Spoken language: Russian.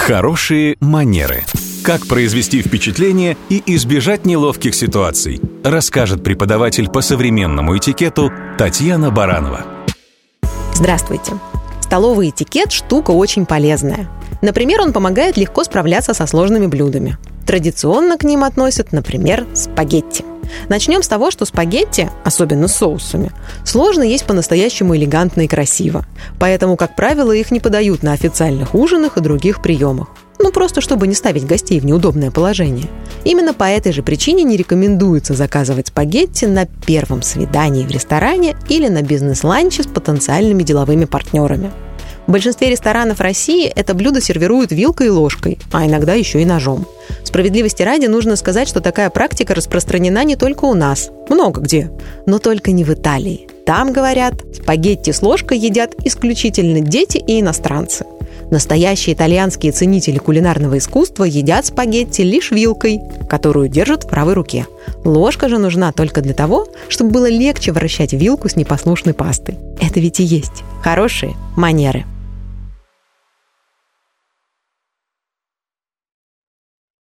Хорошие манеры. Как произвести впечатление и избежать неловких ситуаций, расскажет преподаватель по современному этикету Татьяна Баранова. Здравствуйте. Столовый этикет – штука очень полезная. Например, он помогает легко справляться со сложными блюдами. Традиционно к ним относят, например, спагетти. Начнем с того, что спагетти, особенно с соусами, сложно есть по-настоящему элегантно и красиво. Поэтому, как правило, их не подают на официальных ужинах и других приемах. Ну, просто чтобы не ставить гостей в неудобное положение. Именно по этой же причине не рекомендуется заказывать спагетти на первом свидании в ресторане или на бизнес-ланче с потенциальными деловыми партнерами. В большинстве ресторанов России это блюдо сервируют вилкой и ложкой, а иногда еще и ножом. Справедливости ради нужно сказать, что такая практика распространена не только у нас, много где, но только не в Италии. Там, говорят, спагетти с ложкой едят исключительно дети и иностранцы. Настоящие итальянские ценители кулинарного искусства едят спагетти лишь вилкой, которую держат в правой руке. Ложка же нужна только для того, чтобы было легче вращать вилку с непослушной пастой. Это ведь и есть хорошие манеры.